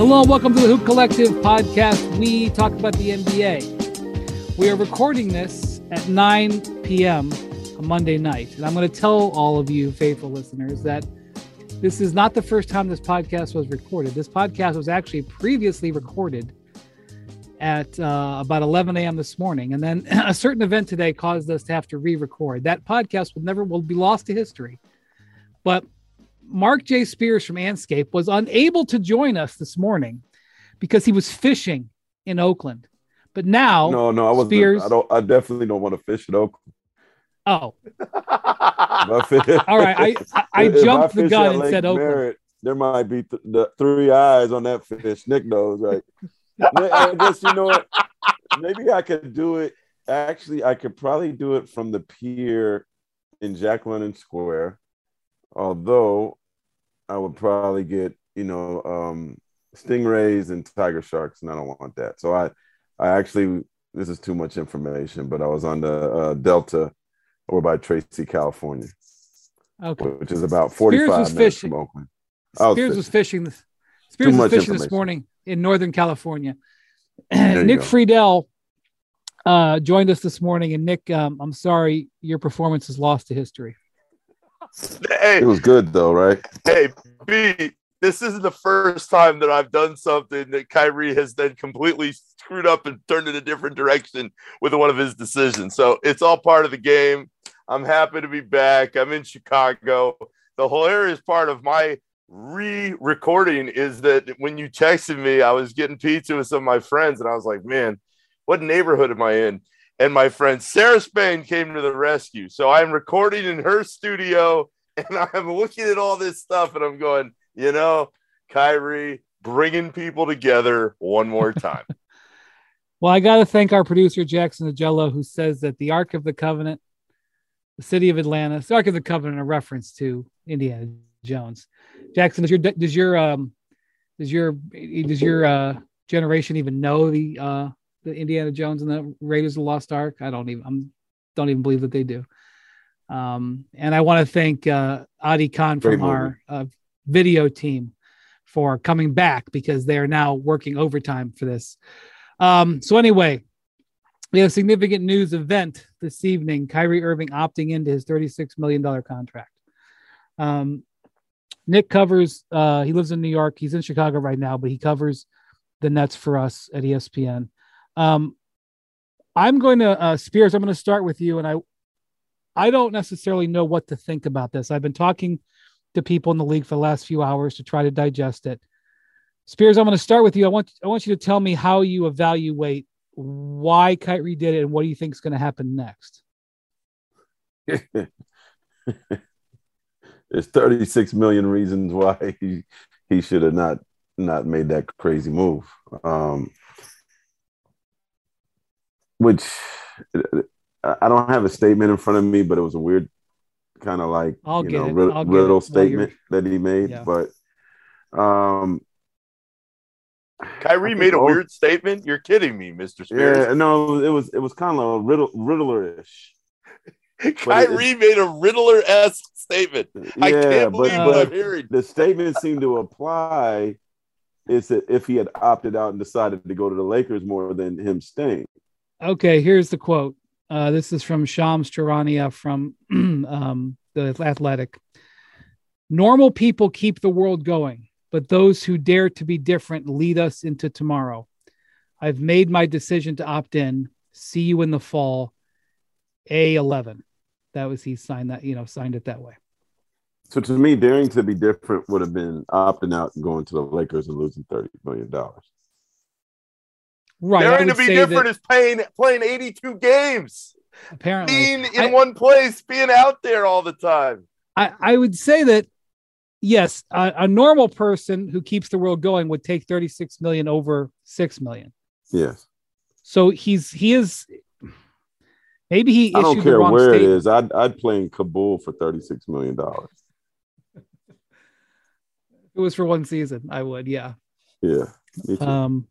Hello and welcome to the Hoop Collective podcast. We talk about the NBA. We are recording this at 9 p.m. on Monday night. And I'm going to tell all of you faithful listeners that this is not the first time this podcast was recorded. This podcast was actually previously recorded at uh, about 11 a.m. this morning. And then a certain event today caused us to have to re record. That podcast will never will be lost to history. But Marc J. Spears from Andscape was unable to join us this morning because he was fishing in Oakland. But now, no, no, I was. Spears, I don't. I definitely don't want to fish in Oakland. Oh, all right. I I, I jumped the gun and said Oakland. Merritt, there might be th- the three eyes on that fish. Nick knows, right? I guess you know what? Maybe I could do it. Actually, I could probably do it from the pier in Jack London Square. Although I would probably get, you know, um, stingrays and tiger sharks, and I don't want that. So I, I actually, this is too much information, but I was on the uh, Delta over by Tracy, California. Okay. Which is about 45 minutes fishing. from Oakland. Spears was fishing. This, Spears was fishing this morning in Northern California. Nick Friedel uh, joined us this morning, and Nick, um, I'm sorry, your performance is lost to history. Hey, it was good though, right? Hey, B, this isn't the first time that I've done something that Kyrie has then completely screwed up and turned in a different direction with one of his decisions. So it's all part of the game. I'm happy to be back. I'm in Chicago. The hilarious part of my re-recording is that when you texted me, I was getting pizza with some of my friends, and I was like, "Man, what neighborhood am I in?" And my friend Sarah Spain came to the rescue. So I'm recording in her studio, and I'm looking at all this stuff, and I'm going, you know, Kyrie bringing people together one more time. well, I got to thank our producer Jackson Agello, who says that the Ark of the Covenant, the city of Atlanta, the Ark of the Covenant, a reference to Indiana Jones. Jackson, does your does your um does your does your uh generation even know the uh the Indiana Jones and the Raiders of the Lost Ark? I don't even I'm don't even believe that they do. Um, and I want to thank uh, Adi Khan from our uh, video team for coming back because they are now working overtime for this. Um, so anyway, we have a significant news event this evening. Kyrie Irving opting into his $36 million contract. Um, Nick covers, uh, he lives in New York. He's in Chicago right now, but he covers the Nets for us at ESPN. Um, I'm going to, uh, Spears, I'm going to start with you. And I, I don't necessarily know what to think about this. I've been talking to people in the league for the last few hours to try to digest it. Spears, I'm going to start with you. I want I want you to tell me how you evaluate why Kyrie did it and what do you think is going to happen next. there's 36 million reasons why he, he should have not not made that crazy move. Um, which I don't have a statement in front of me, but it was a weird kind of like I'll you know riddle, riddle statement that he made. Yeah. But um, Kyrie made a weird statement. You're kidding me, Mister Spears. Yeah, no, it was it was kind of a riddle riddler-ish. Kyrie made a Riddler esque statement. Yeah, I can't believe but, what I'm hearing. The statement seemed to apply is that if he had opted out and decided to go to the Lakers more than him staying. Okay, here's the quote. Uh, this is from Shams Charania from um, the Athletic. Normal people keep the world going, but those who dare to be different lead us into tomorrow. I've made my decision to opt in. See you in the fall. A11 that was he signed that you know signed it that way. So to me, daring to be different would have been opting out and going to the Lakers and losing thirty million dollars. Right. Daring to be different that, is playing playing eighty two games. Apparently, being in I, one place, being out there all the time. I I would say that yes, a, a normal person who keeps the world going would take thirty six million over six million. Yes. So he's he is Maybe he. I don't care where statement. it is. I'd I'd play in Kabul for thirty six million dollars. it was for one season. I would. Yeah. Yeah. Um.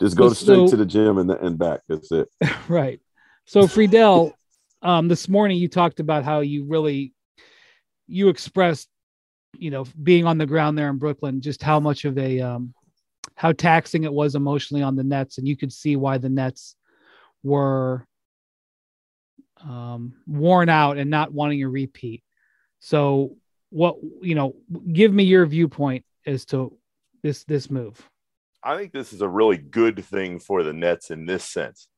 Just go straight to the gym and and back. That's it. right. So Friedel, um, this morning you talked about how you really you expressed, you know, being on the ground there in Brooklyn, just how much of a um, how taxing it was emotionally on the Nets, and you could see why the Nets were um, worn out and not wanting a repeat. So, what you know, give me your viewpoint as to this this move. I think this is a really good thing for the Nets in this sense.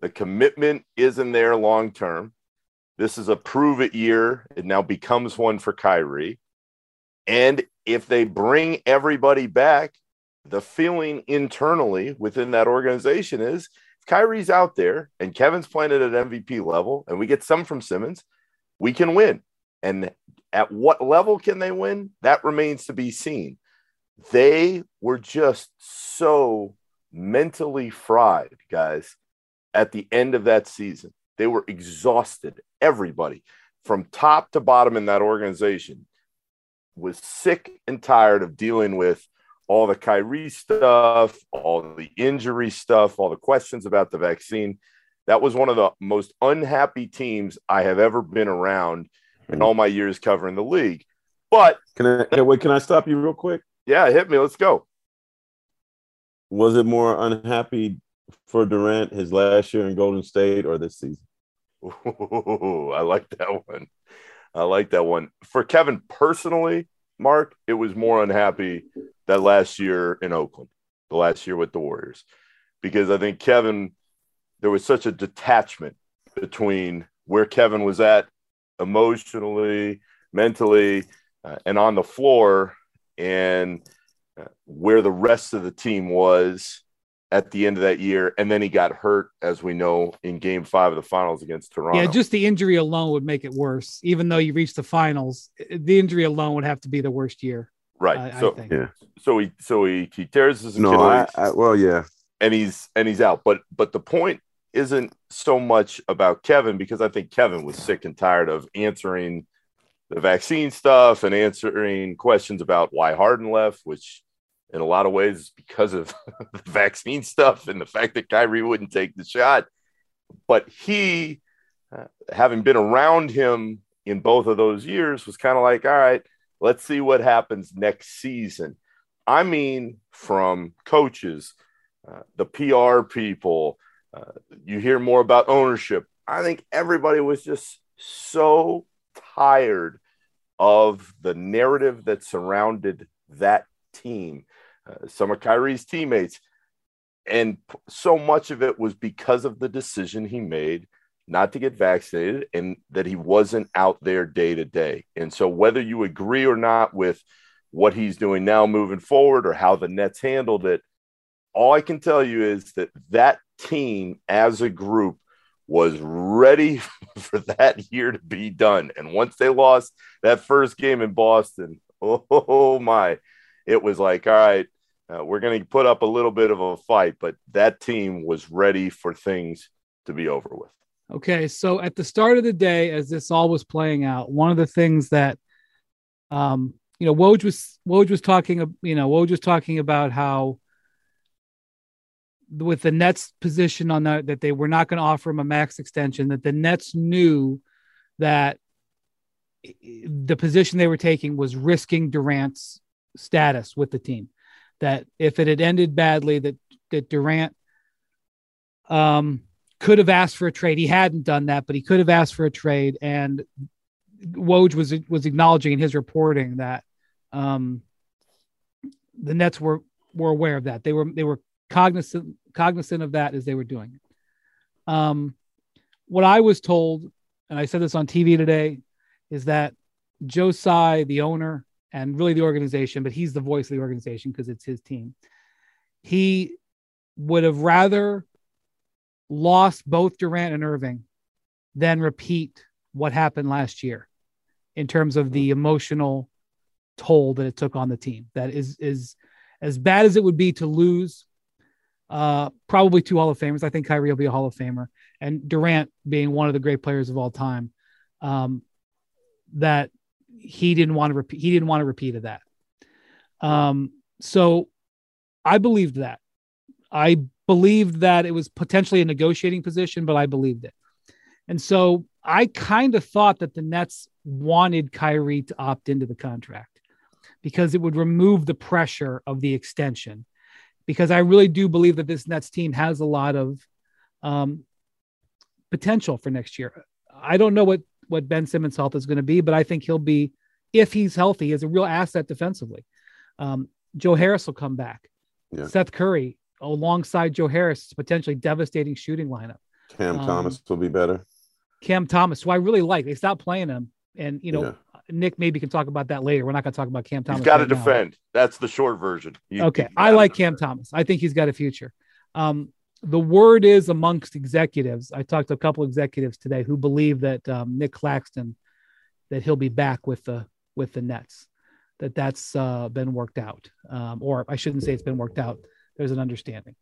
The commitment isn't there long term. This is a prove it year. It now becomes one for Kyrie. And if they bring everybody back, the feeling internally within that organization is if Kyrie's out there and Kevin's playing at an MVP level and we get some from Simmons, we can win. And at what level can they win? That remains to be seen. They were just so mentally fried, guys, at the end of that season. They were exhausted. Everybody from top to bottom in that organization was sick and tired of dealing with all the Kyrie stuff, all the injury stuff, all the questions about the vaccine. That was one of the most unhappy teams I have ever been around in mm-hmm. all my years covering the league. But can I wait? Can I stop you real quick? Yeah, hit me. Let's go. Was it more unhappy for Durant his last year in Golden State or this season? Ooh, I like that one. I like that one. For Kevin personally, Marc, it was more unhappy that last year in Oakland, the last year with the Warriors, because I think Kevin, there was such a detachment between where Kevin was at emotionally, mentally, uh, and on the floor, and uh, where the rest of the team was at the end of that year. And then he got hurt, as we know, in game five of the finals against Toronto. Yeah, just the injury alone would make it worse. Even though you reached the finals, the injury alone would have to be the worst year. Right. I, so, I Yeah. so he, so he, he tears his No, Achilles. I, I, well, yeah. and he's and he's out. But but the point isn't so much about Kevin because I think Kevin was sick and tired of answering the vaccine stuff and answering questions about why Harden left, which in a lot of ways is because of the vaccine stuff and the fact that Kyrie wouldn't take the shot. But he, uh, having been around him in both of those years, was kind of like, all right, let's see what happens next season. I mean, from coaches, uh, the PR people, uh, you hear more about ownership. I think everybody was just so tired of the narrative that surrounded that team. Uh, some of Kyrie's teammates, and p- so much of it was because of the decision he made not to get vaccinated and that he wasn't out there day to day. And so, whether you agree or not with what he's doing now moving forward or how the Nets handled it, all I can tell you is that that team as a group was ready for that year to be done. And once they lost that first game in Boston, oh my, it was like, all right, uh, we're going to put up a little bit of a fight, but that team was ready for things to be over with. Okay, so at the start of the day, as this all was playing out, one of the things that, um, you know, Woj was Woj was talking, you know, Woj was talking about how with the Nets' position on that, that they were not going to offer him a max extension, that the Nets knew that the position they were taking was risking Durant's status with the team. That if it had ended badly, that that Durant um, could have asked for a trade. He hadn't done that, but he could have asked for a trade. And Woj was was acknowledging in his reporting that um, the Nets were were aware of that. They were they were cognizant cognizant of that as they were doing it. Um, what I was told, and I said this on TV today, is that Joe Tsai, the owner, and really the organization, but he's the voice of the organization because it's his team. He would have rather lost both Durant and Irving than repeat what happened last year in terms of the emotional toll that it took on the team. That is is as bad as it would be to lose uh, probably two Hall of Famers. I think Kyrie will be a Hall of Famer, and Durant being one of the great players of all time. Um, that he didn't want to repeat. He didn't want to repeat of that. Um, so I believed that. I believed that it was potentially a negotiating position, but I believed it. And so I kind of thought that the Nets wanted Kyrie to opt into the contract because it would remove the pressure of the extension. Because I really do believe that this Nets team has a lot of um, potential for next year. I don't know what what Ben Simmons' health is going to be, but I think he'll be, if he's healthy, is a real asset defensively. Um, Joe Harris will come back. Yeah. Seth Curry alongside Joe Harris, potentially devastating shooting lineup. Cam um, Thomas will be better. Cam Thomas, who I really like. They stopped playing him, and you know, yeah. Nick maybe can talk about that later. We're not going to talk about Cam Thomas. He's got to right defend. Now. That's the short version. okay, I like Cam Thomas. I think he's got a future. Um, the word is amongst executives. I talked to a couple executives today who believe that um, Nick Claxton that he'll be back with the with the Nets. That that's uh, been worked out, um, or I shouldn't say it's been worked out. There's an understanding.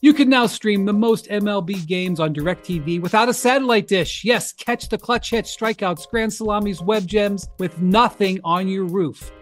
You can now stream the most MLB games on DirecTV without a satellite dish. Yes, catch the clutch hits, strikeouts, grand salamis, web gems with nothing on your roof.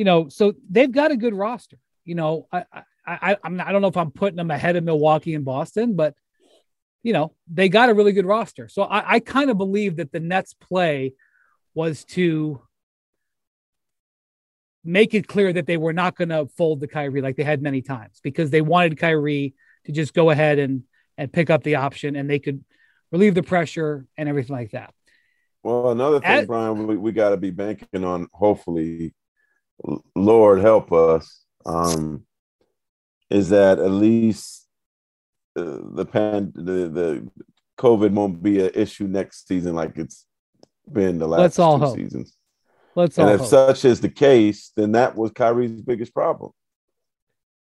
You know, so they've got a good roster. You know, I I I'm I don't know if I'm putting them ahead of Milwaukee and Boston, but you know, they got a really good roster. So I, I kind of believe that the Nets play was to make it clear that they were not going to fold the Kyrie like they had many times because they wanted Kyrie to just go ahead and and pick up the option and they could relieve the pressure and everything like that. Well, another thing, At, Brian, we, we got to be banking on. Hopefully, Lord help us. Um, is that at least uh, the pan the the COVID won't be an issue next season like it's been the last Let's all two hope. seasons. Let's and if hope. such is the case, then that was Kyrie's biggest problem,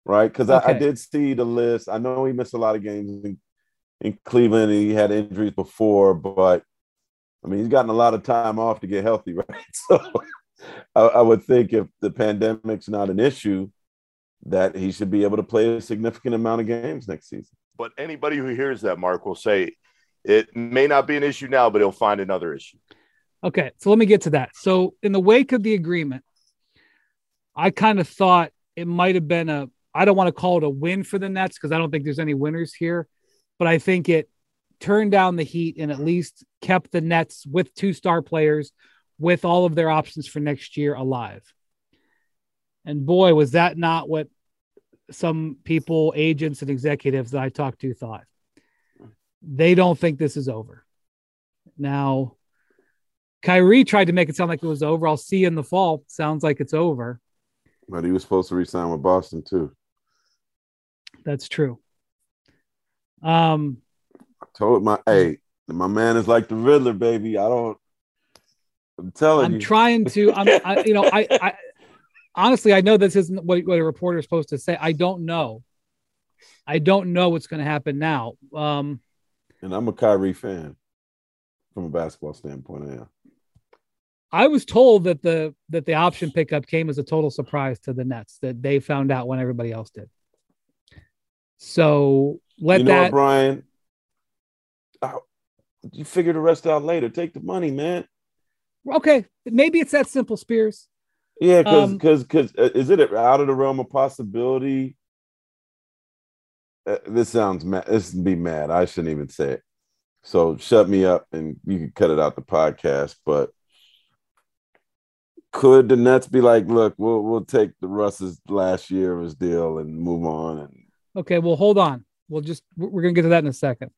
right? Because okay. I, I, did see the list. I know he missed a lot of games in, in Cleveland. He had injuries before, but I mean, he's gotten a lot of time off to get healthy, right? So I, I would think if the pandemic's not an issue, that he should be able to play a significant amount of games next season. But anybody who hears that, Marc, will say it may not be an issue now, but he'll find another issue. Okay, so let me get to that. So, in the wake of the agreement, I kind of thought it might have been a, I don't want to call it a win for the Nets because I don't think there's any winners here, but I think it turned down the heat and at mm-hmm. least kept the Nets with two star players with all of their options for next year alive. And boy, was that not what some people, agents, and executives that I talked to thought. They don't think this is over. Now, Kyrie tried to make it sound like it was over. I'll see you in the fall. Sounds like it's over. But he was supposed to resign with Boston too. That's true. Um, I told my hey, my man is like the Riddler, baby. I don't. I'm telling I'm you. trying to. I'm. I, you know, I, I honestly, I know this isn't what, what a reporter is supposed to say. I don't know. I don't know what's going to happen now. Um, and I'm a Kyrie fan from a basketball standpoint. I am. I was told that the that the option pickup came as a total surprise to the Nets that they found out when everybody else did. So let you know that what, Brian. you figure the rest out later. Take the money, man. Okay, maybe it's that simple, Spears. Yeah, because because um, because uh, is it out of the realm of possibility? Uh, this sounds mad. This be mad. I shouldn't even say it. So shut me up, and you can cut it out the podcast. But could the Nets be like, look, we'll we'll take the Russ's last year of his deal and move on? And okay, well, hold on. We'll just we're gonna get to that in a second.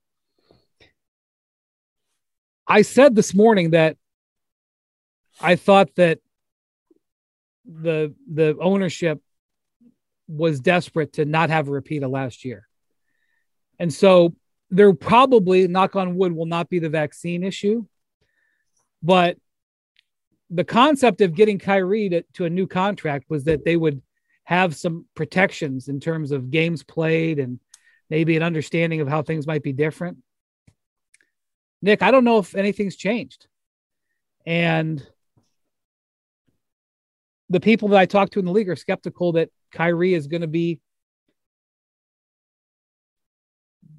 I said this morning that I thought that the the ownership was desperate to not have a repeat of last year. And so there probably, knock on wood, will not be the vaccine issue. But the concept of getting Kyrie to, to a new contract was that they would have some protections in terms of games played and maybe an understanding of how things might be different. Nick, I don't know if anything's changed. And the people that I talked to in the league are skeptical that Kyrie is going to be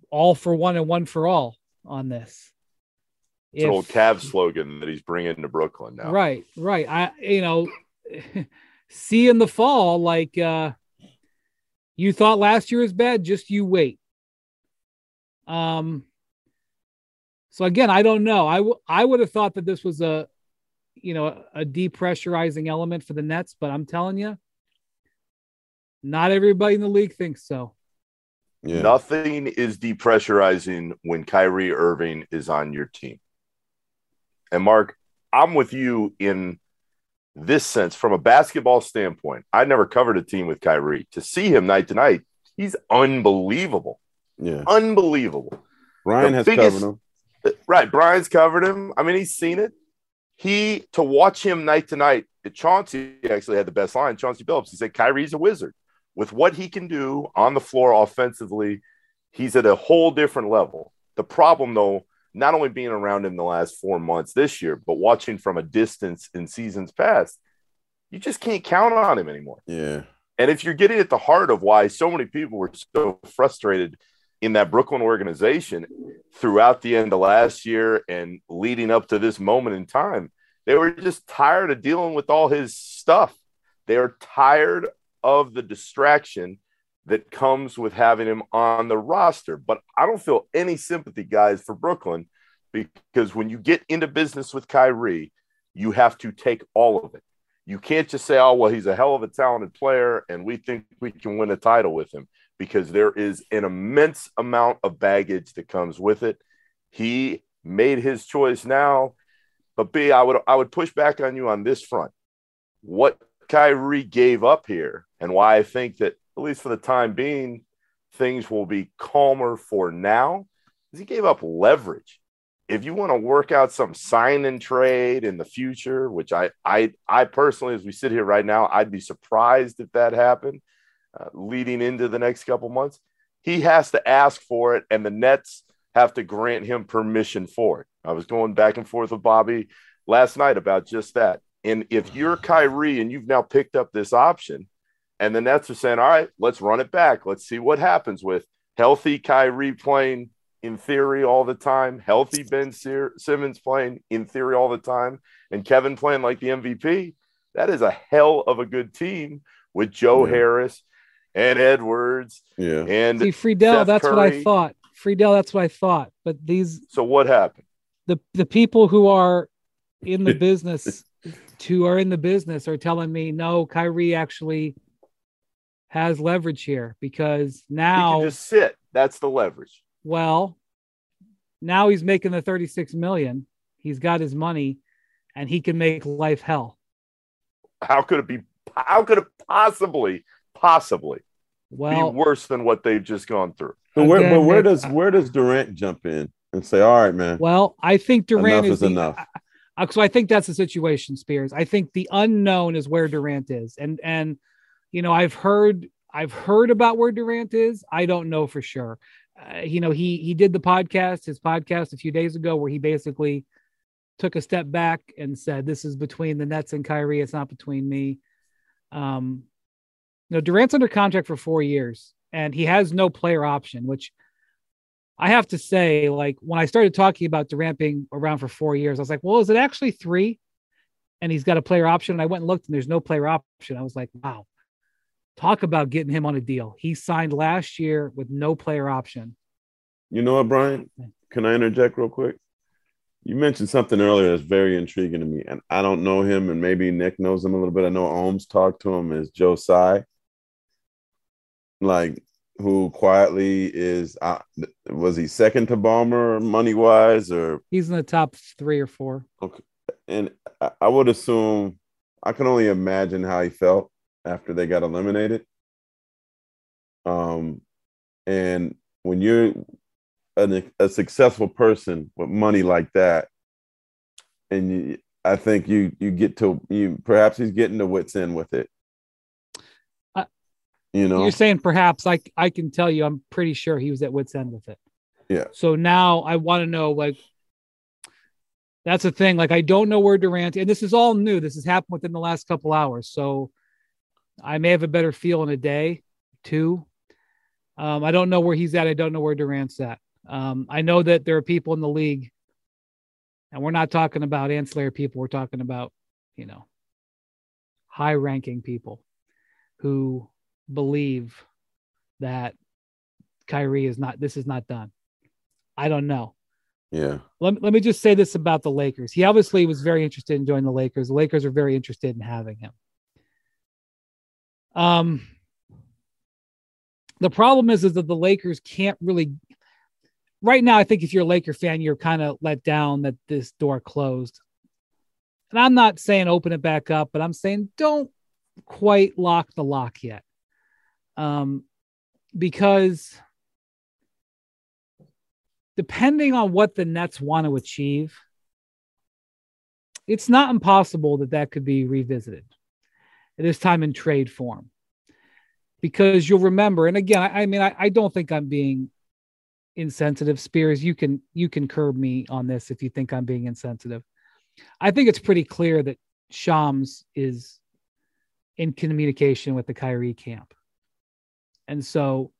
all for one and one for all on this. It's if, an old Cavs slogan that he's bringing to Brooklyn now. Right, right. I, you know, see in the fall, like uh, you thought last year was bad, just you wait. Um. So again, I don't know. I, w- I would have thought that this was a, you know, a depressurizing element for the Nets, but I'm telling you, not everybody in the league thinks so. Yeah. Nothing is depressurizing when Kyrie Irving is on your team. And Marc, I'm with you in this sense from a basketball standpoint. I never covered a team with Kyrie. To see him night to night, he's unbelievable. Yeah. Unbelievable. Brian the has biggest, covered him. Right. Brian's covered him. I mean, he's seen it. He to watch him night to night. Chauncey actually had the best line. Chauncey Billups. He said, Kyrie's a wizard. With what he can do on the floor offensively, he's at a whole different level. The problem, though, not only being around him the last four months this year, but watching from a distance in seasons past, you just can't count on him anymore. Yeah. And if you're getting at the heart of why so many people were so frustrated in that Brooklyn organization throughout the end of last year and leading up to this moment in time, they were just tired of dealing with all his stuff. They are tired of the distraction that comes with having him on the roster. But I don't feel any sympathy, guys, for Brooklyn because when you get into business with Kyrie, you have to take all of it. You can't just say, oh, well, he's a hell of a talented player and we think we can win a title with him because there is an immense amount of baggage that comes with it. He made his choice now. But B, I would I would push back on you on this front. What Kyrie gave up here and why I think that at least for the time being, things will be calmer for now. Is he gave up leverage. If you want to work out some sign and trade in the future, which I, I, I personally, as we sit here right now, I'd be surprised if that happened uh, leading into the next couple months. He has to ask for it, and the Nets have to grant him permission for it. I was going back and forth with Bobby last night about just that. And if you're Kyrie and you've now picked up this option, and the Nets are saying, all right, let's run it back. Let's see what happens with healthy Kyrie playing in theory all the time, healthy Ben Simmons playing in theory all the time, and Kevin playing like the MVP. That is a hell of a good team with Joe. Harris and Edwards. Yeah. And See, Friedel, Seth that's Curry. what I thought. Friedel, that's what I thought. But these So what happened? The the people who are in the business who are in the business are telling me no, Kyrie actually has leverage here because now he can just sit. That's the leverage. Well, now he's making the 36 million. He's got his money and he can make life hell. How could it be how could it possibly possibly well, be worse than what they've just gone through? But where, again, but where does where does Durant jump in and say, "All right, man"? Well, I think Durant enough is, is the, enough. so I think that's the situation, Spears. I think the unknown is where Durant is, and and you know, I've heard I've heard about where Durant is. I don't know for sure. Uh, you know, he he did the podcast, his podcast a few days ago, where he basically took a step back and said, "This is between the Nets and Kyrie. It's not between me." Um, you know, Durant's under contract for four years, and he has no player option. Which I have to say, like when I started talking about Durant being around for four years, I was like, "Well, is it actually three? And he's got a player option. And I went and looked, and there's no player option. I was like, "Wow." Talk about getting him on a deal. He signed last year with no player option. You know what, Brian? Can I interject real quick? You mentioned something earlier that's very intriguing to me, and I don't know him, and maybe Nick knows him a little bit. I know Ohms talked to him as Joe Tsai, like who quietly is uh, was he second to Ballmer money wise, or he's in the top three or four. Okay, and I would assume I can only imagine how he felt after they got eliminated. Um, and when you're an, a successful person with money like that, and you, I think you you get to you perhaps he's getting to wits end with it. You know, You're saying perhaps I I can tell you I'm pretty sure he was at wit's end with it. Yeah. So now I want to know like that's the thing. Like I don't know where Durant and this is all new. This has happened within the last couple hours. So I may have a better feel in a day, two. Um, I don't know where he's at. I don't know where Durant's at. Um, I know that there are people in the league, and we're not talking about ancillary people. We're talking about, you know, high ranking people who believe that Kyrie is not, this is not done. I don't know. yeah, Let, let me just say this about the Lakers. He obviously was very interested in joining the Lakers. The Lakers are very interested in having him. Um, the problem is, is that the Lakers can't really. Right now, I think if you're a Laker fan, you're kind of let down that this door closed. And I'm not saying open it back up, but I'm saying don't quite lock the lock yet. Um, because depending on what the Nets want to achieve, it's not impossible that that could be revisited. This time in trade form, because you'll remember. And again, I, I mean, I, I don't think I'm being insensitive. Spears, you can you can curb me on this if you think I'm being insensitive. I think it's pretty clear that Shams is in communication with the Kyrie camp. And so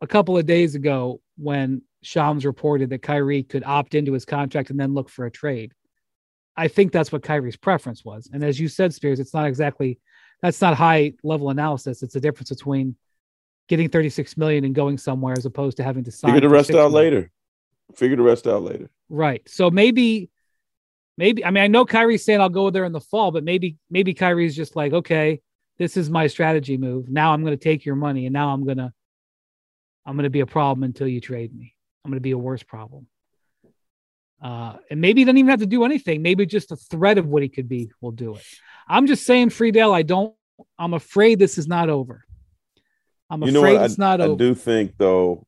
a couple of days ago, when Shams reported that Kyrie could opt into his contract and then look for a trade, I think that's what Kyrie's preference was. And as you said, Spears, it's not exactly that's not high level analysis. It's the difference between getting 36 million and going somewhere as opposed to having to sign. figure the rest out million. later. Figure the rest out later. Right. So maybe, maybe I mean I know Kyrie's saying I'll go there in the fall, but maybe maybe Kyrie's just like, okay, this is my strategy move. Now I'm going to take your money, and now I'm gonna I'm gonna be a problem until you trade me. I'm gonna be a worse problem. Uh, and maybe he doesn't even have to do anything. Maybe just the threat of what he could be will do it. I'm just saying, Friedel, I don't. I'm afraid this is not over. I'm you afraid it's not I, I do think though.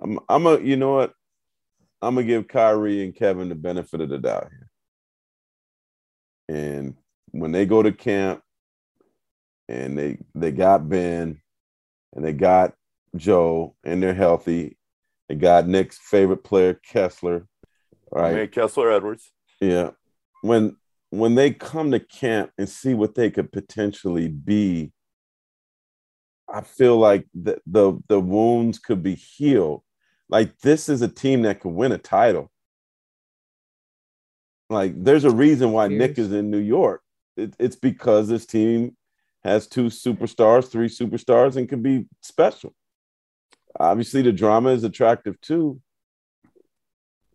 I'm I'm a you know what? I'm gonna give Kyrie and Kevin the benefit of the doubt here. And when they go to camp and they they got Ben and they got Joe and they're healthy, they got Nick's favorite player, Kessler. Right. Man, Kessler Edwards. Yeah. When when they come to camp and see what they could potentially be, I feel like the the, the wounds could be healed. Like this is a team that could win a title. Like there's a reason why Nick is in New York. It, it's because this team has two superstars, three superstars, and can be special. Obviously, the drama is attractive too.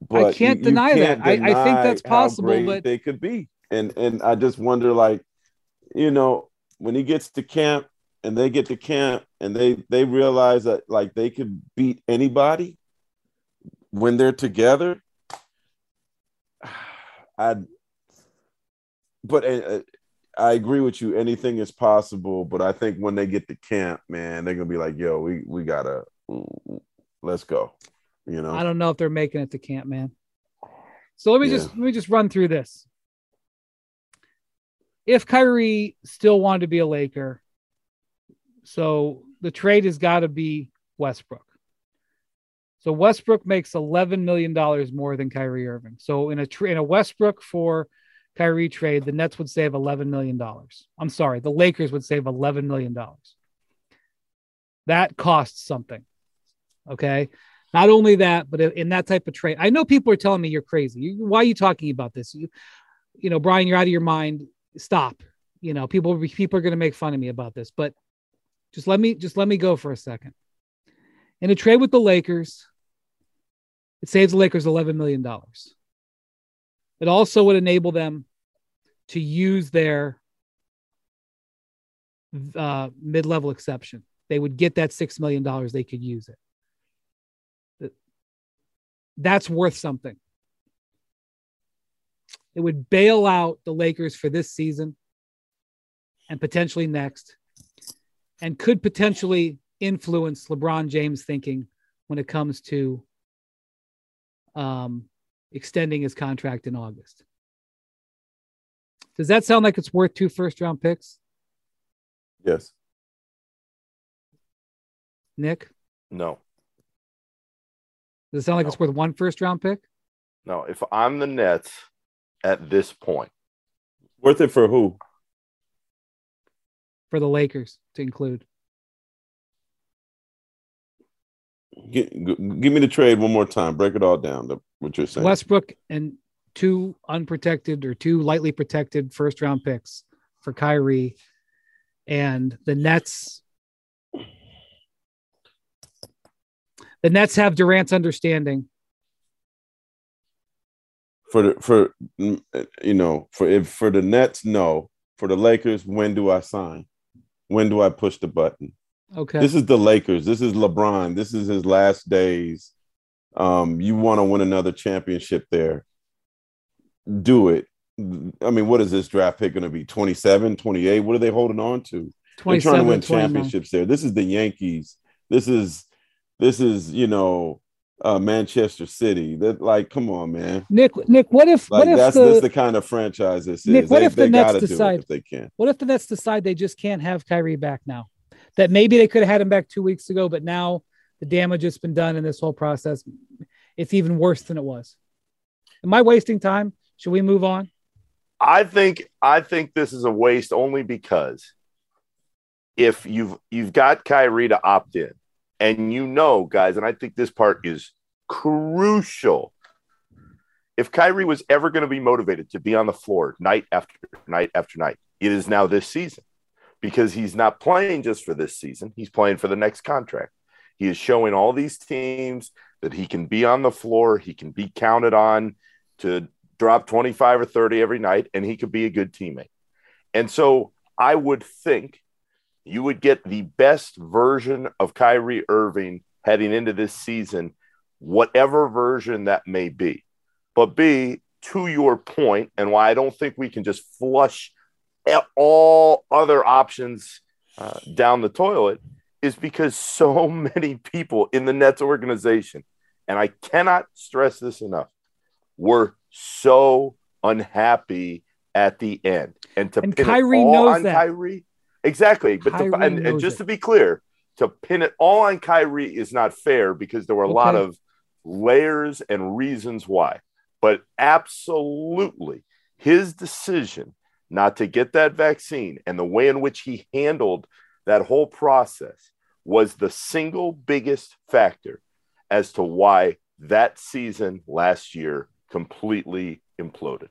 But I can't deny that. I- I think that's possible, but- they could be. And and I just wonder, like, you know, when he gets to camp and they get to camp and they they realize that like they could beat anybody when they're together. I, but uh, I agree with you. Anything is possible, but I think when they get to camp, man, they're gonna be like, "Yo, we we gotta, let's go." You know, I don't know if they're making it to camp, man. So let me Yeah. just let me just run through this. If Kyrie still wanted to be a Laker, so the trade has got to be Westbrook. So Westbrook makes eleven million dollars more than Kyrie Irving. So in a tra- in a Westbrook for Kyrie trade, the Nets would save eleven million dollars. I'm sorry, the Lakers would save eleven million dollars. That costs something. Okay. Not only that, but in that type of trade, I know people are telling me you're crazy. Why are you talking about this? You, you know, Brian, you're out of your mind. Stop. You know, people people are going to make fun of me about this, but just let me just let me go for a second. In a trade with the Lakers, it saves the Lakers eleven million dollars. It also would enable them to use their uh, mid-level exception. They would get that six million dollars. They could use it that's worth something. It would bail out the Lakers for this season and potentially next and could potentially influence LeBron James thinking when it comes to um, extending his contract in August. Does that sound like it's worth two first round picks? Yes. Nick? No. Does it sound like No. it's worth one first round pick? No. If I'm the Nets at this point, Worth it for who? for the Lakers to include. Gi- g- give me the trade one more time. Break it all down. The, what you're saying. Westbrook and two unprotected or two lightly protected first round picks for Kyrie and the Nets. The Nets have Durant's understanding. for the for you know for if for the Nets, no. For the Lakers, when do I sign? When do I push the button? Okay. This is the Lakers. This is LeBron. This is his last days. Um, you want to win another championship there. Do it. I mean, what is this draft pick going to be? 27, 28? What are they holding on to? They're trying to win championships there. This is the Yankees. This is this is, you know, uh Manchester City. That like, come on, man. Nick, Nick, what if Like what if that's the, the kind of franchise this Nick, is. what they if the Nets decide- if they can. what if the Nets decide they just can't have Kyrie back now? That maybe they could have had him back two weeks ago, but now the damage that's been done in this whole process, it's even worse than it was. Am I wasting time? Should we move on? I think I think this is a waste only because if you've you've got Kyrie to opt in, and you know, guys, and I think this part is crucial. If Kyrie was ever going to be motivated to be on the floor night after night after night, it is now this season because he's not playing just for this season. He's playing for the next contract. He is showing all these teams that he can be on the floor, he can be counted on to drop 25 or 30 every night, and he could be a good teammate. And so I would think you would get the best version of Kyrie Irving heading into this season, whatever version that may be. But B, to your point, and why I don't think we can just flush all other options uh, down the toilet is because so many people in the Nets organization, and I cannot stress this enough, were so unhappy at the end. And to And pin Kyrie it all knows on that. Kyrie, exactly. But to, and, and just it. to be clear, to pin it all on Kyrie is not fair because there were a lot of layers and reasons why. But absolutely, his decision not to get that vaccine and the way in which he handled that whole process was the single biggest factor as to why that season last year completely imploded.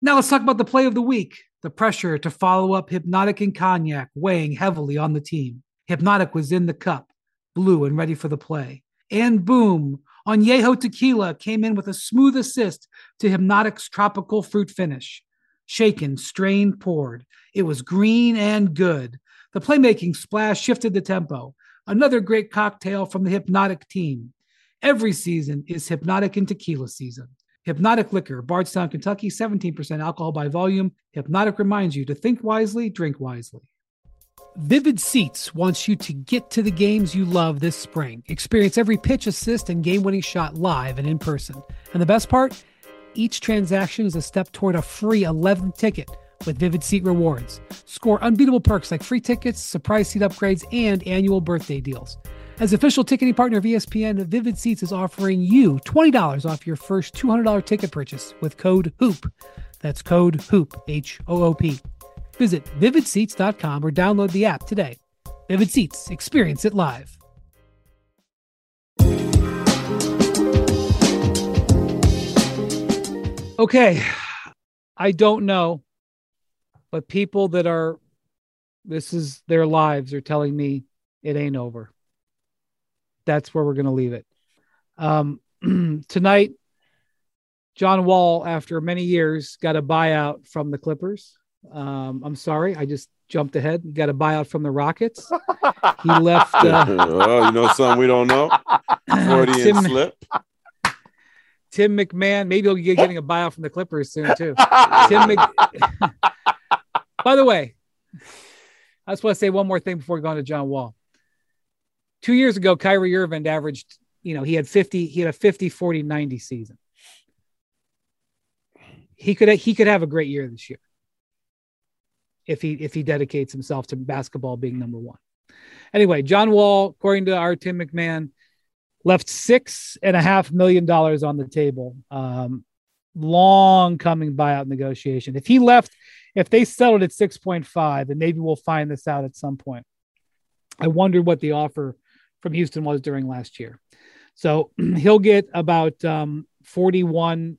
Now let's talk about the play of the week. The pressure to follow up Hypnotic and Cognac weighing heavily on the team. Hypnotic was in the cup, blue and ready for the play. And boom, Añejo Tequila came in with a smooth assist to Hypnotic's tropical fruit finish. Shaken, strained, poured. It was green and good. The playmaking splash shifted the tempo. Another great cocktail from the Hypnotic team. Every season is Hypnotic and Tequila season. Hypnotic Liquor, Bardstown, Kentucky, 17% alcohol by volume. Hypnotic reminds you to think wisely, drink wisely. Vivid Seats wants you to get to the games you love this spring. Experience every pitch, assist, and game winning shot live and in person. And the best part? Each transaction is a step toward a free 11th ticket with Vivid Seat rewards. Score unbeatable perks like free tickets, surprise seat upgrades, and annual birthday deals. As official ticketing partner of ESPN, Vivid Seats is offering you $20 off your first $200 ticket purchase with code HOOP. That's code HOOP, H O O P. Visit vividseats.com or download the app today. Vivid Seats, experience it live. Okay, I don't know, but people that are, this is their lives are telling me it ain't over. That's where we're going to leave it. Um, tonight, John Wall, after many years, got a buyout from the Clippers. Um, I'm sorry, I just jumped ahead. Got a buyout from the Rockets. He left. Uh, oh, you know something we don't know? Freudian Tim, slip. Tim McMahon. Maybe he'll be getting a buyout from the Clippers soon too. Tim Mc... By the way, I just want to say one more thing before going to John Wall. Two years ago, Kyrie Irving averaged, you know, he had 50, he had a 50, 40, 90 season. He could he could have a great year this year if he if he dedicates himself to basketball being number one. Anyway, John Wall, according to our Tim McMahon, left six and a half million dollars on the table. Um, long coming buyout negotiation. If he left, if they settled at 6.5, and maybe we'll find this out at some point. I wondered what the offer from Houston was during last year. So he'll get about um, 41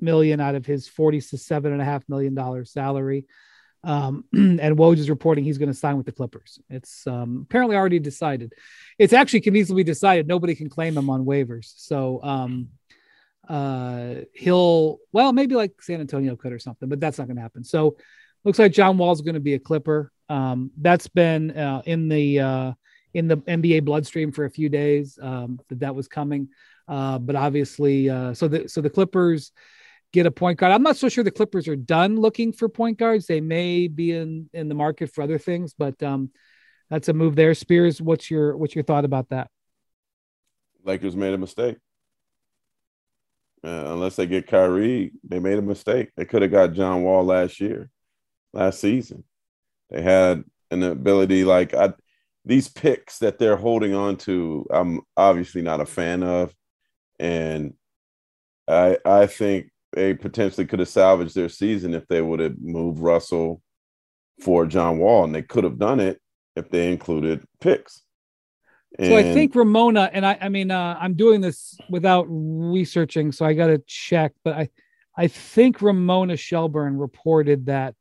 million out of his 40 to seven and a half million dollar salary. Um, and Woj is reporting he's going to sign with the Clippers. It's um, apparently already decided. It's actually can easily be decided. Nobody can claim him on waivers. So um, uh, he'll, well, maybe like San Antonio could or something, but that's not going to happen. So looks like John Wall's going to be a Clipper. Um, that's been uh, in the uh, in the NBA bloodstream for a few days um, that that was coming. Uh, but obviously, uh, so the so the Clippers get a point guard. I'm not so sure the Clippers are done looking for point guards. They may be in in the market for other things, but um, that's a move there. Spears, what's your what's your thought about that? Lakers made a mistake. Uh, unless they get Kyrie, they made a mistake. They could have got John Wall last year, last season. They had an ability like I, these picks that they're holding on to. I'm obviously not a fan of, and I I think they potentially could have salvaged their season if they would have moved Russell for John Wall, and they could have done it if they included picks. And so I think Ramona, and I, I mean, uh, I'm doing this without researching, so I got to check, but I, I think Ramona Shelburne reported that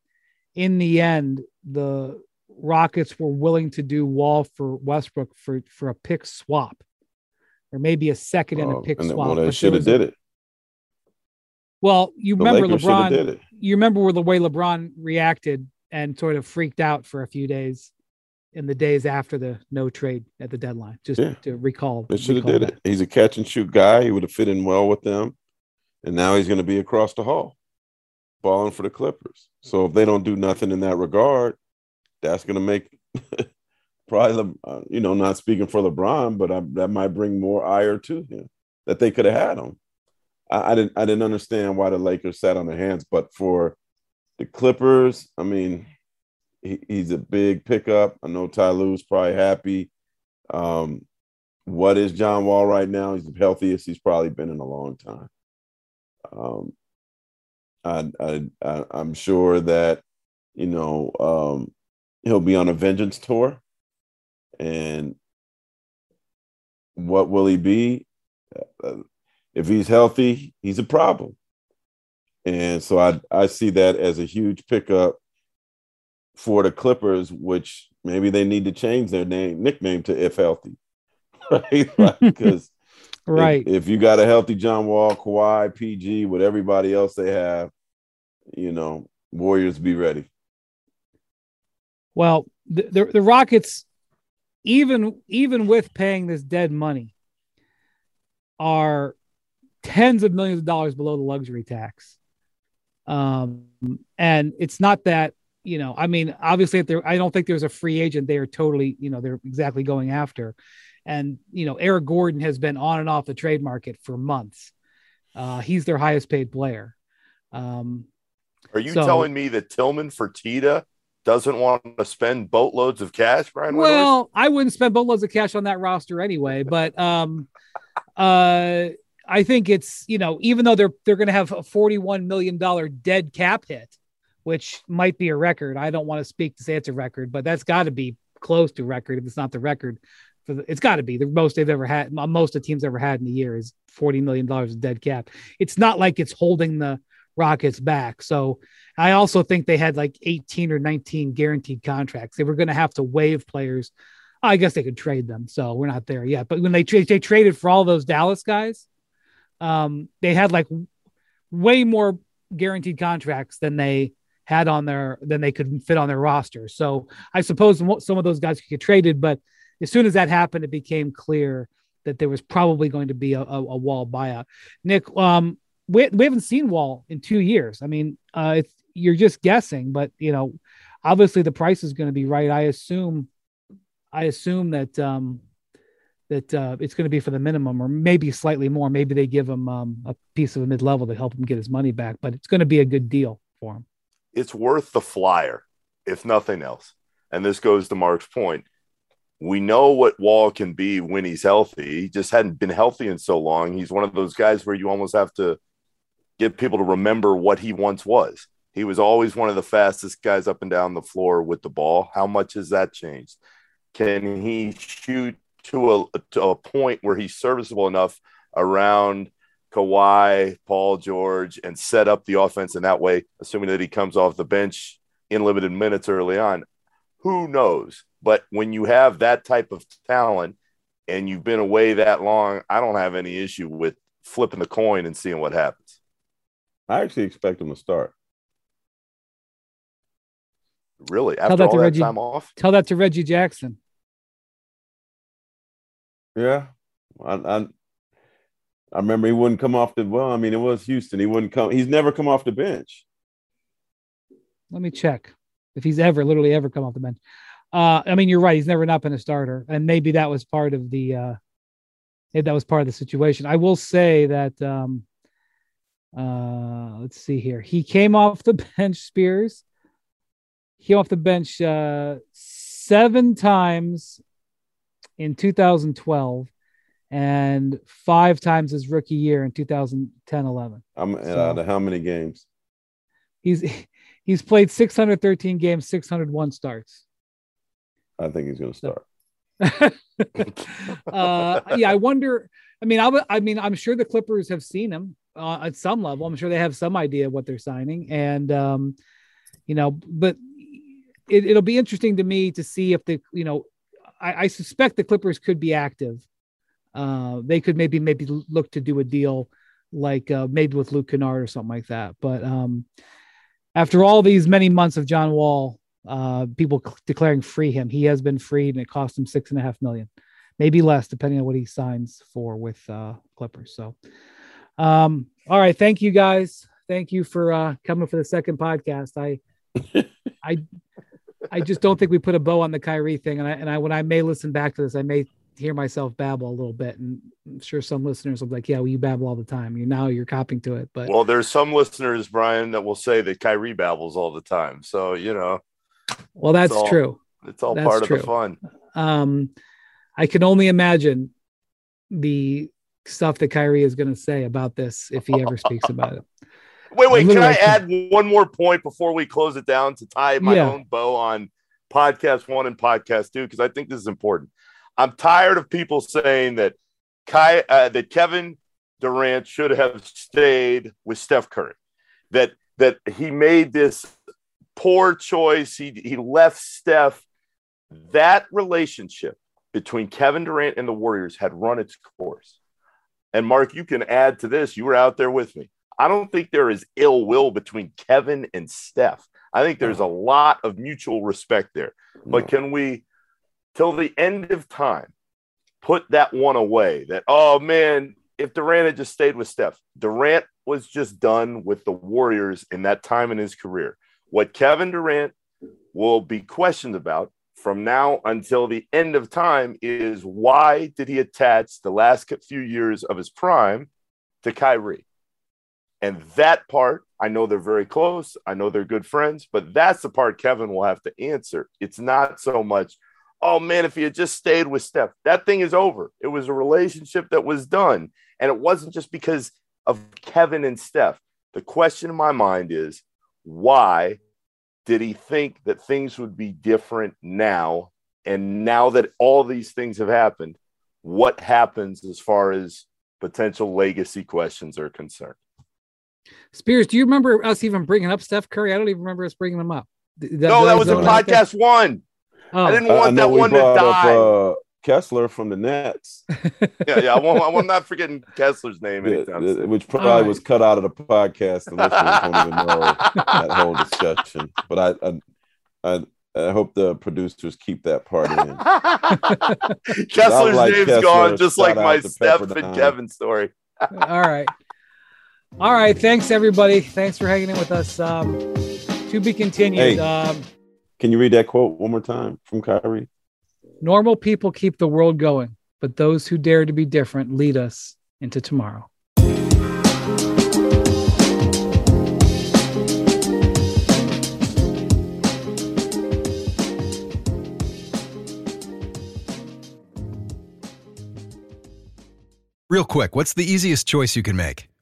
in the end, the Rockets were willing to do Wall for Westbrook for for a pick swap, or maybe a second and a oh, pick swap. Well, they should have did it. Well, you the remember Lakers LeBron. You remember the way LeBron reacted and sort of freaked out for a few days in the days after the no trade at the deadline. Just yeah. to recall, they should have did that. it. He's a catch and shoot guy. He would have fit in well with them, and now he's going to be across the hall, balling for the Clippers. So if they don't do nothing in that regard, that's going to make probably uh, you know not speaking for LeBron, but I, that might bring more ire to him that they could have had him. I, I, didn't I didn't understand why the Lakers sat on their hands, but for the Clippers, I mean, he, he's a big pickup. I know Ty Lue's probably happy. Um, what is John Wall right now? He's the healthiest he's probably been in a long time. Um, I, I, I I'm sure that you know um, he'll be on a vengeance tour, and what will he be? Uh, if he's healthy, he's a problem. And so I I see that as a huge pickup for the Clippers, which maybe they need to change their name nickname to if healthy. Right? Because right. If, if, you got a healthy John Wall, Kawhi, PG, with everybody else they have, you know, Warriors be ready. Well, the, the, the Rockets, even even with paying this dead money, are tens of millions of dollars below the luxury tax. Um, and it's not that, you know, I mean, obviously, if there, I don't think there's a free agent they are totally, you know, they're exactly going after. And, you know, Eric Gordon has been on and off the trade market for months. Uh, he's their highest paid player. Um, Are you so, telling me that Tillman Fertitta doesn't want to spend boatloads of cash, Brian? Well, I wouldn't spend boatloads of cash on that roster anyway, but um, uh, I think it's you know even though they're they're going to have a 41 million dollar dead cap hit, which might be a record. I don't want to speak to say it's a record, but that's got to be close to record if it's not the record. For the, it's got to be the most they've ever had. Most the teams ever had in a year is 40 million dollars of dead cap. It's not like it's holding the Rockets back. So I also think they had like 18 or 19 guaranteed contracts. They were going to have to waive players. I guess they could trade them. So we're not there yet. But when they, tra- they traded for all those Dallas guys, um, they had like way more guaranteed contracts than they had on their than they could fit on their roster. So I suppose some of those guys could get traded, but as soon as that happened, it became clear that there was probably going to be a, a, a Wall buyout. Nick, um, we, we haven't seen Wall in two years. I mean, uh, you're just guessing, but you know, obviously the price is going to be right. I assume, I assume that um, that uh, it's going to be for the minimum or maybe slightly more. Maybe they give him um, a piece of a mid level to help him get his money back, but it's going to be a good deal for him. It's worth the flyer, if nothing else. And this goes to Marc's point. We know what Wall can be when he's healthy. He just hadn't been healthy in so long. He's one of those guys where you almost have to get people to remember what he once was. He was always one of the fastest guys up and down the floor with the ball. How much has that changed? Can he shoot to a, to a point where he's serviceable enough around Kawhi, Paul George, and set up the offense in that way, assuming that he comes off the bench in limited minutes early on. Who knows? But when you have that type of talent and you've been away that long, I don't have any issue with flipping the coin and seeing what happens. I actually expect him to start. Really? After all that Reggie, time off? Tell that to Reggie Jackson. Yeah, I, I, I remember he wouldn't come off the. Well, I mean, it was Houston. He wouldn't come. He's never come off the bench. Let me check if he's ever, literally ever come off the bench. Uh, I mean, you're right. He's never not been a starter, and maybe that was part of the. Uh, that was part of the situation. I will say that. Um, uh, let's see here. He came off the bench. Spears. He off the bench uh, seven times in 2012 and five times his rookie year in 2010 11. I'm so, out of how many games? He's he's played 613 games, 601 starts. I think he's going to start. uh, yeah, I wonder. I mean, I, I mean, I'm sure the Clippers have seen him uh, at some level. I'm sure they have some idea what they're signing, and um, you know, but it, it'll be interesting to me to see if the you know I, I suspect the Clippers could be active. Uh, they could maybe maybe look to do a deal like uh, maybe with Luke Kennard or something like that. But um, after all these many months of John Wall, uh, people c- declaring free him, he has been freed, and it cost him six and a half million, maybe less depending on what he signs for with uh, Clippers. So, um, all right, thank you guys. Thank you for uh, coming for the second podcast. I, I I just don't think we put a bow on the Kyrie thing. And I and I when I may listen back to this, I may hear myself babble a little bit. And I'm sure some listeners will be like, Yeah, well, you babble all the time. You now you're copying to it. But well, there's some listeners, Brian, that will say that Kyrie babbles all the time. So you know. Well, that's it's all, true. It's all that's part true. of the fun. Um, I can only imagine the stuff that Kyrie is going to say about this if he ever speaks about it. Wait, wait. Can I add one more point before we close it down to tie my yeah. own bow on podcast one and podcast two? Because I think this is important. I'm tired of people saying that Kai, uh, that Kevin Durant should have stayed with Steph Curry. That that he made this poor choice. He he left Steph. That relationship between Kevin Durant and the Warriors had run its course. And Marc, you can add to this. You were out there with me. I don't think there is ill will between Kevin and Steph. I think there's a lot of mutual respect there. But can we, till the end of time, put that one away? That, oh man, if Durant had just stayed with Steph, Durant was just done with the Warriors in that time in his career. What Kevin Durant will be questioned about from now until the end of time is why did he attach the last few years of his prime to Kyrie? And that part, I know they're very close. I know they're good friends, but that's the part Kevin will have to answer. It's not so much, oh man, if he had just stayed with Steph, that thing is over. It was a relationship that was done. And it wasn't just because of Kevin and Steph. The question in my mind is why did he think that things would be different now? And now that all these things have happened, what happens as far as potential legacy questions are concerned? Spears, do you remember us even bringing up Steph Curry? I don't even remember us bringing him up. That, no, that was in podcast one. Oh. I didn't want that one to die. Up, uh, Kessler from the Nets. yeah, yeah. I won't, I'm not forgetting Kessler's name anytime yeah, Which probably right. was cut out of the podcast. The listeners don't even know that whole discussion. But I, I, I, I hope the producers keep that part in. Kessler's like name's Kessler, gone, just like my Steph and Kevin story. All right. All right. Thanks, everybody. Thanks for hanging in with us. Um, to be continued. Hey, um, Can you read that quote one more time from Kyrie? Normal people keep the world going, but those who dare to be different lead us into tomorrow. Real quick, what's the easiest choice you can make?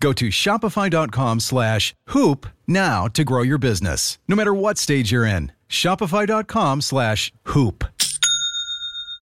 Go to shopify.com slash hoop now to grow your business, no matter what stage you're in. Shopify.com slash hoop.